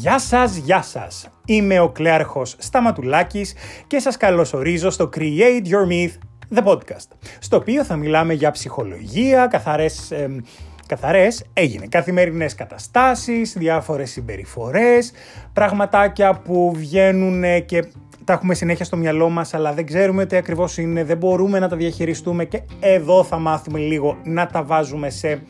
Γεια σας, γεια σας. Είμαι ο Κλέαρχος Σταματουλάκης και σας καλωσορίζω στο Create Your Myth, the podcast, στο οποίο θα μιλάμε για ψυχολογία, καθαρές, ε, καθαρές έγινε, καθημερινές καταστάσεις, διάφορες συμπεριφορές, πραγματάκια που βγαίνουν και τα έχουμε συνέχεια στο μυαλό μας αλλά δεν ξέρουμε τι ακριβώς είναι, δεν μπορούμε να τα διαχειριστούμε και εδώ θα μάθουμε λίγο να τα βάζουμε σε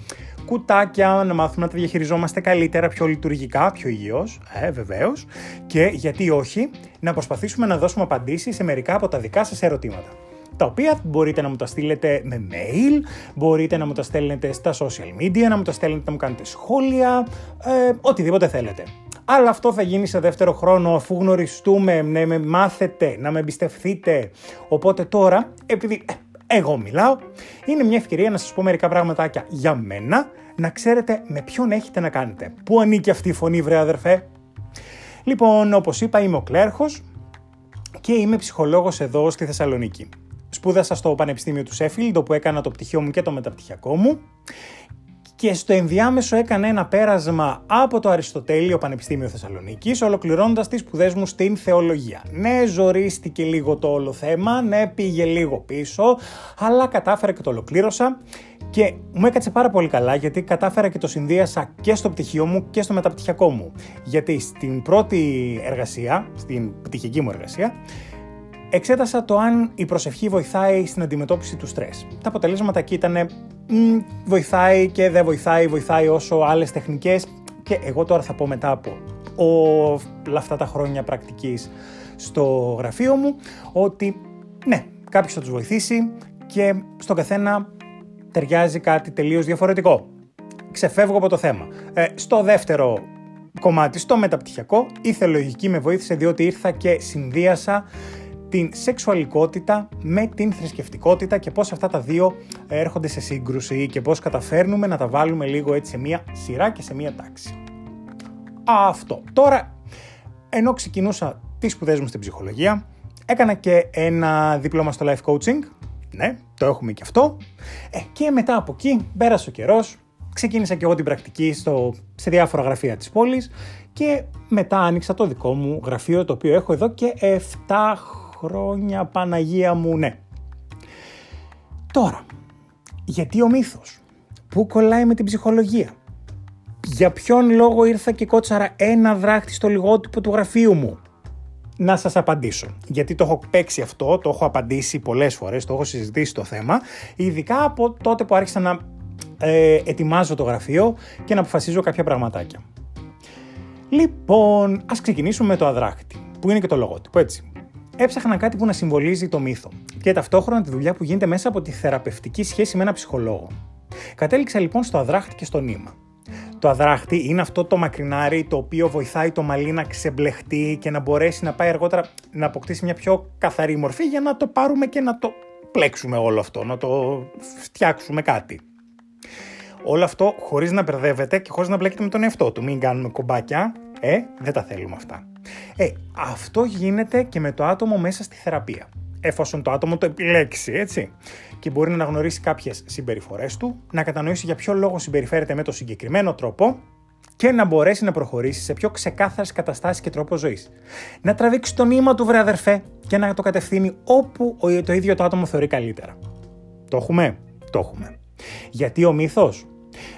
κουτάκια, να μάθουμε να τα διαχειριζόμαστε καλύτερα, πιο λειτουργικά, πιο υγιώς, ε, βεβαίως, και γιατί όχι, να προσπαθήσουμε να δώσουμε απαντήσεις σε μερικά από τα δικά σας ερωτήματα τα οποία μπορείτε να μου τα στείλετε με mail, μπορείτε να μου τα στέλνετε στα social media, να μου τα στέλνετε να μου κάνετε σχόλια, ε, οτιδήποτε θέλετε. Αλλά αυτό θα γίνει σε δεύτερο χρόνο αφού γνωριστούμε, να με μάθετε, να με εμπιστευτείτε. Οπότε τώρα, επειδή ε, εγώ μιλάω, είναι μια ευκαιρία να σας πω μερικά πραγματάκια για μένα, να ξέρετε με ποιον έχετε να κάνετε. Πού ανήκει αυτή η φωνή βρε αδερφέ; Λοιπόν, όπως είπα είμαι ο Κλέρχος και είμαι ψυχολόγος εδώ στη Θεσσαλονίκη. Σπούδασα στο Πανεπιστήμιο του Σέφιλντ, όπου έκανα το πτυχίο μου και το μεταπτυχιακό μου και στο ενδιάμεσο έκανε ένα πέρασμα από το Αριστοτέλειο Πανεπιστήμιο Θεσσαλονίκης, ολοκληρώνοντας τις σπουδές μου στην θεολογία. Ναι, ζορίστηκε λίγο το όλο θέμα, ναι, πήγε λίγο πίσω, αλλά κατάφερα και το ολοκλήρωσα και μου έκατσε πάρα πολύ καλά γιατί κατάφερα και το συνδύασα και στο πτυχίο μου και στο μεταπτυχιακό μου. Γιατί στην πρώτη εργασία, στην πτυχική μου εργασία, εξέτασα το αν η προσευχή βοηθάει στην αντιμετώπιση του στρες. Τα αποτελέσματα εκεί ήταν βοηθάει και δεν βοηθάει, βοηθάει όσο άλλες τεχνικές και εγώ τώρα θα πω μετά από όλα αυτά τα χρόνια πρακτικής στο γραφείο μου ότι ναι, κάποιος θα τους βοηθήσει και στον καθένα ταιριάζει κάτι τελείως διαφορετικό. Ξεφεύγω από το θέμα. Ε, στο δεύτερο κομμάτι, στο μεταπτυχιακό, η θεολογική με βοήθησε διότι ήρθα και συνδύασα την σεξουαλικότητα με την θρησκευτικότητα και πώς αυτά τα δύο έρχονται σε σύγκρουση και πώς καταφέρνουμε να τα βάλουμε λίγο έτσι σε μία σειρά και σε μία τάξη. Αυτό. Τώρα, ενώ ξεκινούσα τις σπουδές μου στην ψυχολογία, έκανα και ένα δίπλωμα στο life coaching, ναι, το έχουμε και αυτό, ε, και μετά από εκεί πέρασε ο καιρός, ξεκίνησα και εγώ την πρακτική στο, σε διάφορα γραφεία της πόλης και μετά άνοιξα το δικό μου γραφείο το οποίο έχω εδώ και 7 χρόνια Παναγία μου, ναι. Τώρα, γιατί ο μύθος, πού κολλάει με την ψυχολογία, για ποιον λόγο ήρθα και κότσαρα ένα δράχτη στο λιγότυπο του γραφείου μου; Να σας απαντήσω, γιατί το έχω παίξει αυτό, το έχω απαντήσει πολλές φορές, το έχω συζητήσει το θέμα, ειδικά από τότε που άρχισα να ε, ετοιμάζω το γραφείο και να αποφασίζω κάποια πραγματάκια. Λοιπόν, ας ξεκινήσουμε με το αδράχτη, που είναι και το λογότυπο, έτσι έψαχνα κάτι που να συμβολίζει το μύθο και ταυτόχρονα τη δουλειά που γίνεται μέσα από τη θεραπευτική σχέση με ένα ψυχολόγο. Κατέληξα λοιπόν στο αδράχτη και στο νήμα. Το αδράχτη είναι αυτό το μακρινάρι το οποίο βοηθάει το μαλλί να ξεμπλεχτεί και να μπορέσει να πάει αργότερα να αποκτήσει μια πιο καθαρή μορφή για να το πάρουμε και να το πλέξουμε όλο αυτό, να το φτιάξουμε κάτι. Όλο αυτό χωρίς να μπερδεύετε και χωρίς να μπλέκετε με τον εαυτό του. Μην κάνουμε κομπάκια, ε, δεν τα θέλουμε αυτά. Ε, αυτό γίνεται και με το άτομο μέσα στη θεραπεία. Εφόσον το άτομο το επιλέξει, έτσι. Και μπορεί να αναγνωρίσει κάποιες συμπεριφορές του, να κατανοήσει για ποιο λόγο συμπεριφέρεται με το συγκεκριμένο τρόπο και να μπορέσει να προχωρήσει σε πιο ξεκάθαρες καταστάσεις και τρόπο ζωής. Να τραβήξει το νήμα του, βρε αδερφέ, και να το κατευθύνει όπου το ίδιο το άτομο θεωρεί καλύτερα. Το έχουμε; Το έχουμε. Γιατί ο μύθος;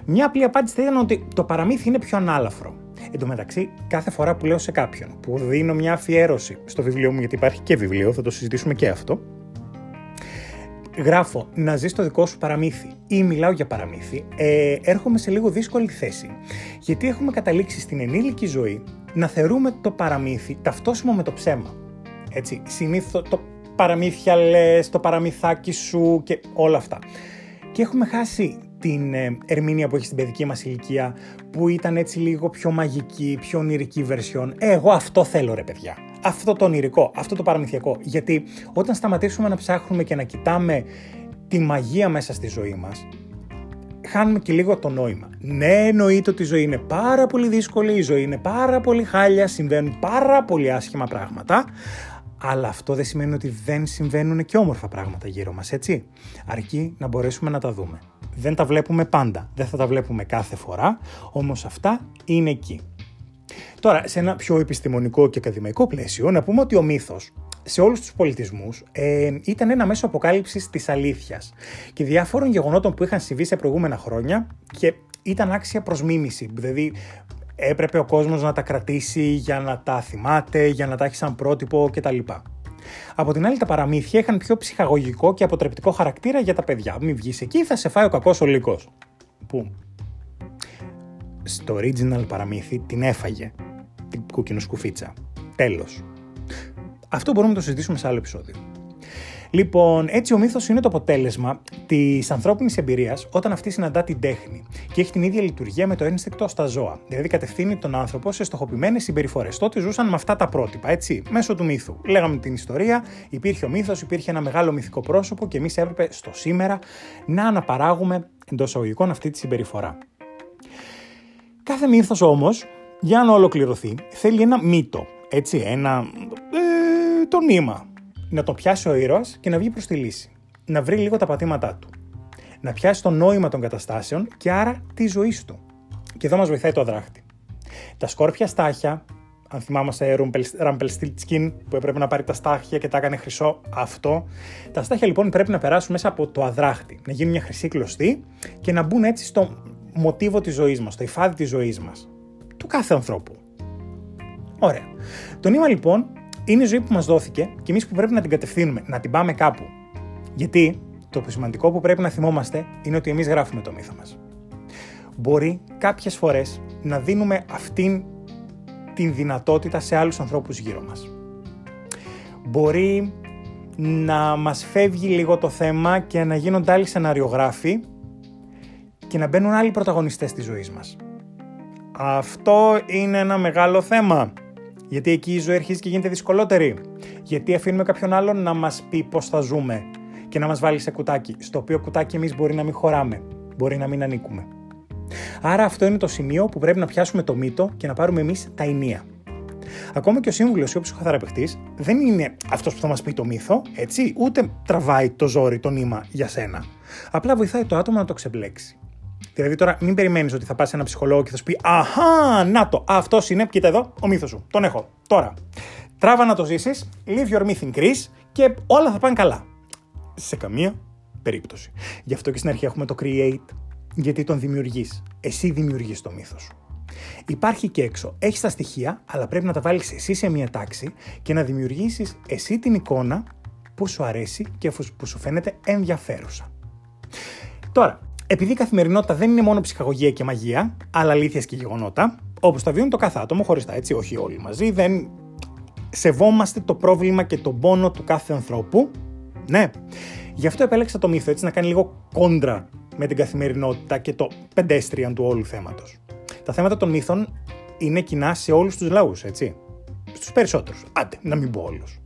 Μια απλή απάντηση θα ήταν ότι το παραμύθι είναι πιο ανάλαφρο. Εν τω μεταξύ, κάθε φορά που λέω σε κάποιον που δίνω μια αφιέρωση στο βιβλίο μου, γιατί υπάρχει και βιβλίο, θα το συζητήσουμε και αυτό, γράφω να ζεις το δικό σου παραμύθι ή μιλάω για παραμύθι, ε, έρχομαι σε λίγο δύσκολη θέση. Γιατί έχουμε καταλήξει στην ενήλικη ζωή να θεωρούμε το παραμύθι ταυτόσιμο με το ψέμα. Έτσι, συνήθω το παραμύθια λες, το παραμυθάκι σου και όλα αυτά. Και έχουμε χάσει την ε, ερμηνεία που έχει στην παιδική μας ηλικία που ήταν έτσι λίγο πιο μαγική, πιο ονειρική version. Ε, εγώ αυτό θέλω ρε παιδιά. Αυτό το ονειρικό, αυτό το παραμυθιακό. Γιατί όταν σταματήσουμε να ψάχνουμε και να κοιτάμε τη μαγεία μέσα στη ζωή μας, χάνουμε και λίγο το νόημα. Ναι, εννοείται ότι η ζωή είναι πάρα πολύ δύσκολη, η ζωή είναι πάρα πολύ χάλια, συμβαίνουν πάρα πολύ άσχημα πράγματα, αλλά αυτό δεν σημαίνει ότι δεν συμβαίνουν και όμορφα πράγματα γύρω μας, έτσι. Αρκεί να μπορέσουμε να τα δούμε. Δεν τα βλέπουμε πάντα, δεν θα τα βλέπουμε κάθε φορά, όμως αυτά είναι εκεί. Τώρα, σε ένα πιο επιστημονικό και ακαδημαϊκό πλαίσιο, να πούμε ότι ο μύθος σε όλους τους πολιτισμούς ε, ήταν ένα μέσο αποκάλυψης της αλήθειας και διάφορων γεγονότων που είχαν συμβεί σε προηγούμενα χρόνια και ήταν άξια προς μίμηση. Δηλαδή έπρεπε ο κόσμος να τα κρατήσει για να τα θυμάται, για να τα έχει σαν πρότυπο κτλ. Από την άλλη, τα παραμύθια είχαν πιο ψυχαγωγικό και αποτρεπτικό χαρακτήρα για τα παιδιά. Μην βγεις εκεί, θα σε φάει ο κακός ο λύκος. Που στο original παραμύθι την έφαγε την κόκκινο σκουφίτσα. Τέλος. Αυτό μπορούμε να το συζητήσουμε σε άλλο επεισόδιο. Λοιπόν, έτσι ο μύθος είναι το αποτέλεσμα της ανθρώπινης εμπειρίας όταν αυτή συναντά την τέχνη και έχει την ίδια λειτουργία με το ένστικτο στα ζώα. Δηλαδή, κατευθύνει τον άνθρωπο σε στοχοποιημένες συμπεριφορές. Τότε ζούσαν με αυτά τα πρότυπα, έτσι, μέσω του μύθου. Λέγαμε την ιστορία, υπήρχε ο μύθος, υπήρχε ένα μεγάλο μυθικό πρόσωπο και εμείς έπρεπε στο σήμερα να αναπαράγουμε εντός εισαγωγικών αυτή τη συμπεριφορά. Κάθε μύθος όμως, για να ολοκληρωθεί, θέλει ένα μίτο. Έτσι, ένα. Ε, το νήμα να το πιάσει ο ήρωας και να βγει προς τη λύση. Να βρει λίγο τα πατήματά του. Να πιάσει το νόημα των καταστάσεων και άρα τη ζωή του. Και εδώ μας βοηθάει το αδράχτι. Τα σκόρπια στάχια, αν θυμάμαστε Ρουμπελστίλτσκιν που έπρεπε να πάρει τα στάχια και τα έκανε χρυσό, αυτό. Τα στάχια λοιπόν πρέπει να περάσουν μέσα από το αδράχτη, να γίνουν μια χρυσή κλωστή και να μπουν έτσι στο μοτίβο της ζωής μας, στο υφάδι της ζωής μας. Του κάθε ανθρώπου. Ωραία. Το νήμα λοιπόν είναι η ζωή που μας δόθηκε και εμείς που πρέπει να την κατευθύνουμε, να την πάμε κάπου. Γιατί το σημαντικό που πρέπει να θυμόμαστε είναι ότι εμείς γράφουμε το μύθο μας. Μπορεί κάποιες φορές να δίνουμε αυτήν την δυνατότητα σε άλλους ανθρώπους γύρω μας. Μπορεί να μας φεύγει λίγο το θέμα και να γίνονται άλλοι σεναριογράφοι και να μπαίνουν άλλοι πρωταγωνιστές της ζωής μας. Αυτό είναι ένα μεγάλο θέμα. Γιατί εκεί η ζωή αρχίζει και γίνεται δυσκολότερη. Γιατί αφήνουμε κάποιον άλλον να μας πει πώς θα ζούμε και να μας βάλει σε κουτάκι, στο οποίο κουτάκι εμείς μπορεί να μην χωράμε, μπορεί να μην ανήκουμε. Άρα αυτό είναι το σημείο που πρέπει να πιάσουμε το μύτο και να πάρουμε εμείς τα ενία. Ακόμα και ο σύμβουλος ή ο ψυχοθεραπευτή δεν είναι αυτός που θα μας πει το μύθο, έτσι, ούτε τραβάει το ζόρι, το νήμα για σένα. Απλά βοηθάει το άτομο να το ξεμπλέξει. Δηλαδή τώρα μην περιμένεις ότι θα πας σε ένα ψυχολόγο και θα σου πει Αχά, να το, αυτό είναι, κοίτα εδώ, ο μύθος σου. Τον έχω. Τώρα. Τράβα να το ζήσεις, leave your myth in Greece και όλα θα πάνε καλά. Σε καμία περίπτωση. Γι' αυτό και στην αρχή έχουμε το create, γιατί τον δημιουργείς. Εσύ δημιουργείς το μύθος σου. Υπάρχει και έξω. Έχεις τα στοιχεία, αλλά πρέπει να τα βάλεις εσύ σε μια τάξη και να δημιουργήσεις εσύ την εικόνα που σου αρέσει και που σου φαίνεται ενδιαφέρουσα. Τώρα, επειδή η καθημερινότητα δεν είναι μόνο ψυχαγωγία και μαγεία, αλλά αλήθεια και γεγονότα, όπως τα βιώνει το κάθε άτομο χωριστά, έτσι, όχι όλοι μαζί, δεν σεβόμαστε το πρόβλημα και τον πόνο του κάθε ανθρώπου. Ναι. Γι' αυτό επέλεξα το μύθο, έτσι να κάνει λίγο κόντρα με την καθημερινότητα και το πεντέστριαν του όλου θέματος. Τα θέματα των μύθων είναι κοινά σε όλους τους λαούς, έτσι. Στους περισσότερους. Άντε, να μην πω όλους.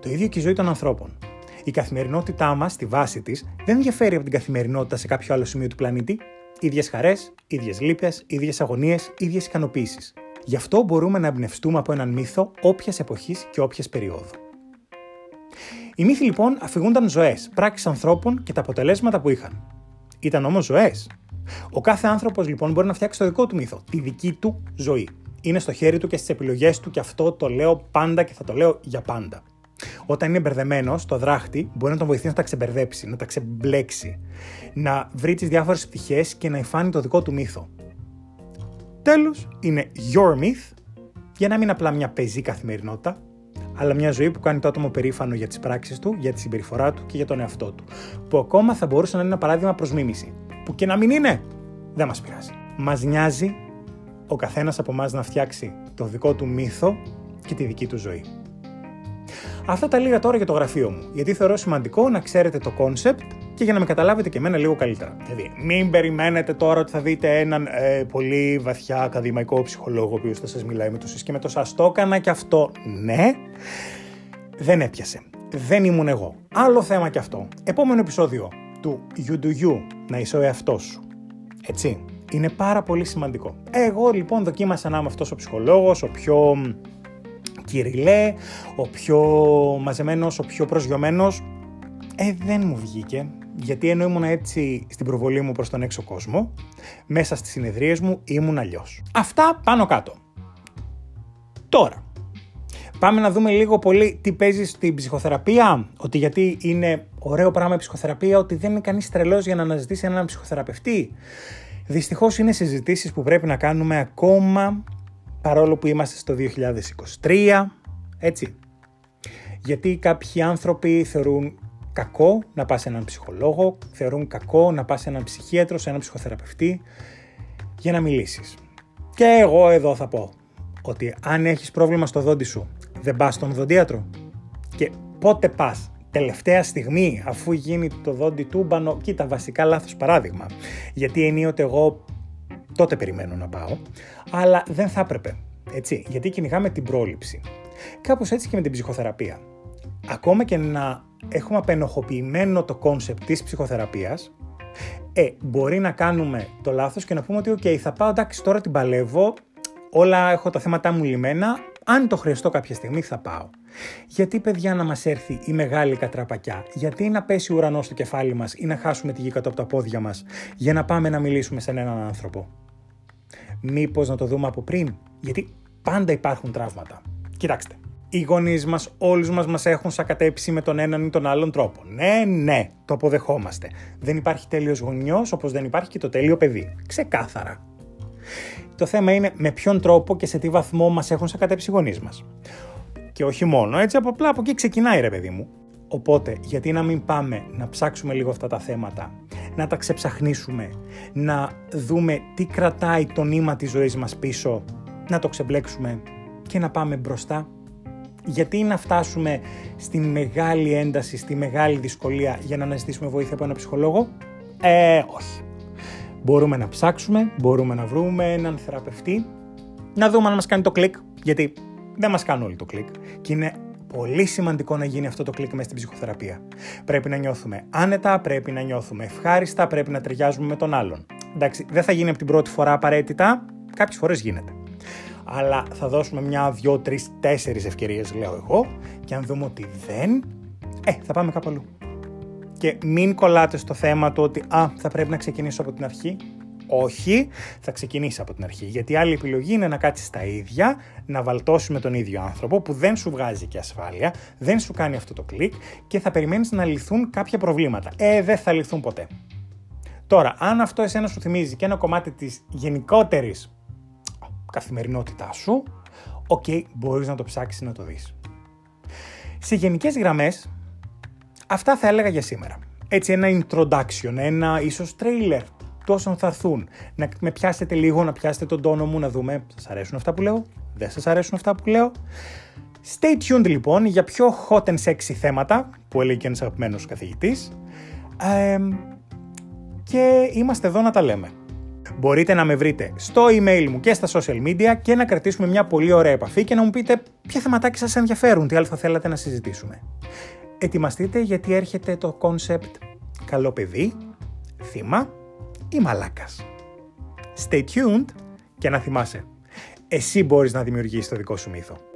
Το ίδιο και η ζωή των ανθρώπων. Η καθημερινότητά μας, στη βάση της, δεν διαφέρει από την καθημερινότητα σε κάποιο άλλο σημείο του πλανήτη. ίδιες χαρές, ίδιες λύπες, ίδιες αγωνίες, ίδιες ικανοποίησεις. Γι' αυτό μπορούμε να εμπνευστούμε από έναν μύθο όποιας εποχής και όποιας περίοδου. Οι μύθοι λοιπόν αφηγούνταν ζωές, πράξεις ανθρώπων και τα αποτελέσματα που είχαν. Ήταν όμως ζωές. Ο κάθε άνθρωπος λοιπόν μπορεί να φτιάξει το δικό του μύθο, τη δική του ζωή. Είναι στο χέρι του και στις επιλογές του και αυτό το λέω πάντα και θα το λέω για πάντα. Όταν είναι μπερδεμένος, το δράχτη μπορεί να τον βοηθήσει να τα ξεμπερδέψει, να τα ξεμπλέξει, να βρει τις διάφορες πτυχές και να υφάνει το δικό του μύθο. Τέλος, είναι your myth, για να μην απλά μια πεζή καθημερινότητα, αλλά μια ζωή που κάνει το άτομο περήφανο για τις πράξεις του, για τη συμπεριφορά του και για τον εαυτό του. Που ακόμα θα μπορούσε να είναι ένα παράδειγμα προς μίμηση. Που και να μην είναι, δεν μας πειράζει. Μας νοιάζει ο καθένας από εμάς να φτιάξει το δικό του μύθο και τη δική του ζωή. Αυτά τα λίγα τώρα για το γραφείο μου, γιατί θεωρώ σημαντικό να ξέρετε το concept και για να με καταλάβετε και εμένα λίγο καλύτερα. Δηλαδή, μην περιμένετε τώρα ότι θα δείτε έναν ε, πολύ βαθιά ακαδημαϊκό ψυχολόγο, ο οποίος θα σας μιλάει με το και με το σα το έκανα και αυτό. Ναι, δεν έπιασε. Δεν ήμουν εγώ. Άλλο θέμα και αυτό. Επόμενο επεισόδιο του You Do You, να είσαι ο εαυτός σου. Έτσι. Είναι πάρα πολύ σημαντικό. Εγώ λοιπόν δοκίμασα να είμαι αυτός ο ψυχολόγος, ο πιο κυριλέ, ο πιο μαζεμένος, ο πιο προσγειωμένος. Ε, δεν μου βγήκε, γιατί ενώ ήμουν έτσι στην προβολή μου προς τον έξω κόσμο, μέσα στις συνεδρίες μου ήμουν αλλιώς. Αυτά πάνω κάτω. Τώρα, πάμε να δούμε λίγο πολύ τι παίζει στην ψυχοθεραπεία. Ότι γιατί είναι ωραίο πράγμα η ψυχοθεραπεία, ότι δεν είναι κανείς τρελός για να αναζητήσει έναν ψυχοθεραπευτή. Δυστυχώς είναι συζητήσεις που πρέπει να κάνουμε ακόμα παρόλο που είμαστε στο 2023. Έτσι. Γιατί κάποιοι άνθρωποι θεωρούν κακό να πας σε έναν ψυχολόγο, θεωρούν κακό να πας σε έναν ψυχίατρο, σε έναν ψυχοθεραπευτή για να μιλήσεις. Και εγώ εδώ θα πω ότι αν έχεις πρόβλημα στο δόντι σου, δεν πας στον δοντίατρο. Και πότε πας, τελευταία στιγμή, αφού γίνει το δόντι τούμπανο, κοίτα βασικά λάθος παράδειγμα. Γιατί ενίοτε εγώ τότε περιμένω να πάω, αλλά δεν θα έπρεπε. Έτσι, γιατί κυνηγάμε την πρόληψη. Κάπως έτσι και με την ψυχοθεραπεία. Ακόμα και να έχουμε απενοχοποιημένο το concept της ψυχοθεραπείας, ε, μπορεί να κάνουμε το λάθος και να πούμε ότι «ΟΚ, θα πάω, εντάξει, τώρα την παλεύω, όλα έχω τα θέματα μου λυμμένα, αν το χρειαστώ κάποια στιγμή θα πάω». Γιατί παιδιά να μας έρθει η μεγάλη κατραπακιά, γιατί να πέσει ο ουρανός στο κεφάλι μας ή να χάσουμε τη γη κάτω από τα πόδια μας για να πάμε να μιλήσουμε σε έναν άνθρωπο; Μήπως να το δούμε από πριν, γιατί πάντα υπάρχουν τραύματα. Κοιτάξτε, οι γονείς μας, όλους μας, μας έχουν σακατέψει με τον έναν ή τον άλλον τρόπο. Ναι, ναι, το αποδεχόμαστε. Δεν υπάρχει τέλειος γονιός, όπως δεν υπάρχει και το τέλειο παιδί. Ξεκάθαρα. Το θέμα είναι με ποιον τρόπο και σε τι βαθμό μας έχουν σακατέψει οι γονείς μας. Και όχι μόνο, έτσι από απλά από εκεί ξεκινάει, ρε παιδί μου. Οπότε, γιατί να μην πάμε να ψάξουμε λίγο αυτά τα θέματα, να τα ξεψαχνίσουμε, να δούμε τι κρατάει το νήμα της ζωής μας πίσω, να το ξεμπλέξουμε και να πάμε μπροστά γιατί να φτάσουμε στη μεγάλη ένταση, στη μεγάλη δυσκολία για να αναζητήσουμε βοήθεια από ένα ψυχολόγο; Ε, όχι. Μπορούμε να ψάξουμε, μπορούμε να βρούμε έναν θεραπευτή, να δούμε αν μας κάνει το κλικ, γιατί δεν μας κάνουν όλοι το κλικ και είναι πολύ σημαντικό να γίνει αυτό το κλικ μέσα στην ψυχοθεραπεία. Πρέπει να νιώθουμε άνετα, πρέπει να νιώθουμε ευχάριστα, πρέπει να ταιριάζουμε με τον άλλον. Εντάξει, δεν θα γίνει από την πρώτη φορά απαραίτητα, κάποιες φορές γίνεται αλλά θα δώσουμε μια, δυο, τρεις, τέσσερις ευκαιρίες, λέω εγώ, και αν δούμε ότι δεν, ε, θα πάμε κάπου αλλού. Και μην κολλάτε στο θέμα του ότι α, θα πρέπει να ξεκινήσω από την αρχή. Όχι, θα ξεκινήσει από την αρχή. Γιατί η άλλη επιλογή είναι να κάτσεις στα ίδια, να βαλτώσεις με τον ίδιο άνθρωπο που δεν σου βγάζει και ασφάλεια, δεν σου κάνει αυτό το κλικ και θα περιμένεις να λυθούν κάποια προβλήματα. Ε, δεν θα λυθούν ποτέ. Τώρα, αν αυτό εσένα σου θυμίζει και ένα κομμάτι της γενικότερης καθημερινότητάς σου, οκ, okay, μπορείς να το ψάξεις να το δεις. Σε γενικές γραμμές, αυτά θα έλεγα για σήμερα. Έτσι ένα introduction, ένα ίσως trailer τόσων θα έρθουν. Να με πιάσετε λίγο, να πιάσετε τον τόνο μου, να δούμε σας αρέσουν αυτά που λέω, δεν σας αρέσουν αυτά που λέω. Stay tuned λοιπόν για πιο hot and sexy θέματα που έλεγε και ένας αγαπημένος καθηγητής. και είμαστε εδώ να τα λέμε. Μπορείτε να με βρείτε στο email μου και στα social media και να κρατήσουμε μια πολύ ωραία επαφή και να μου πείτε ποια θεματάκια σας ενδιαφέρουν, τι άλλο θα θέλατε να συζητήσουμε. Ετοιμαστείτε γιατί έρχεται το concept καλό παιδί, θύμα ή μαλάκας. Stay tuned και να θυμάσαι, εσύ μπορείς να δημιουργήσεις το δικό σου μύθο.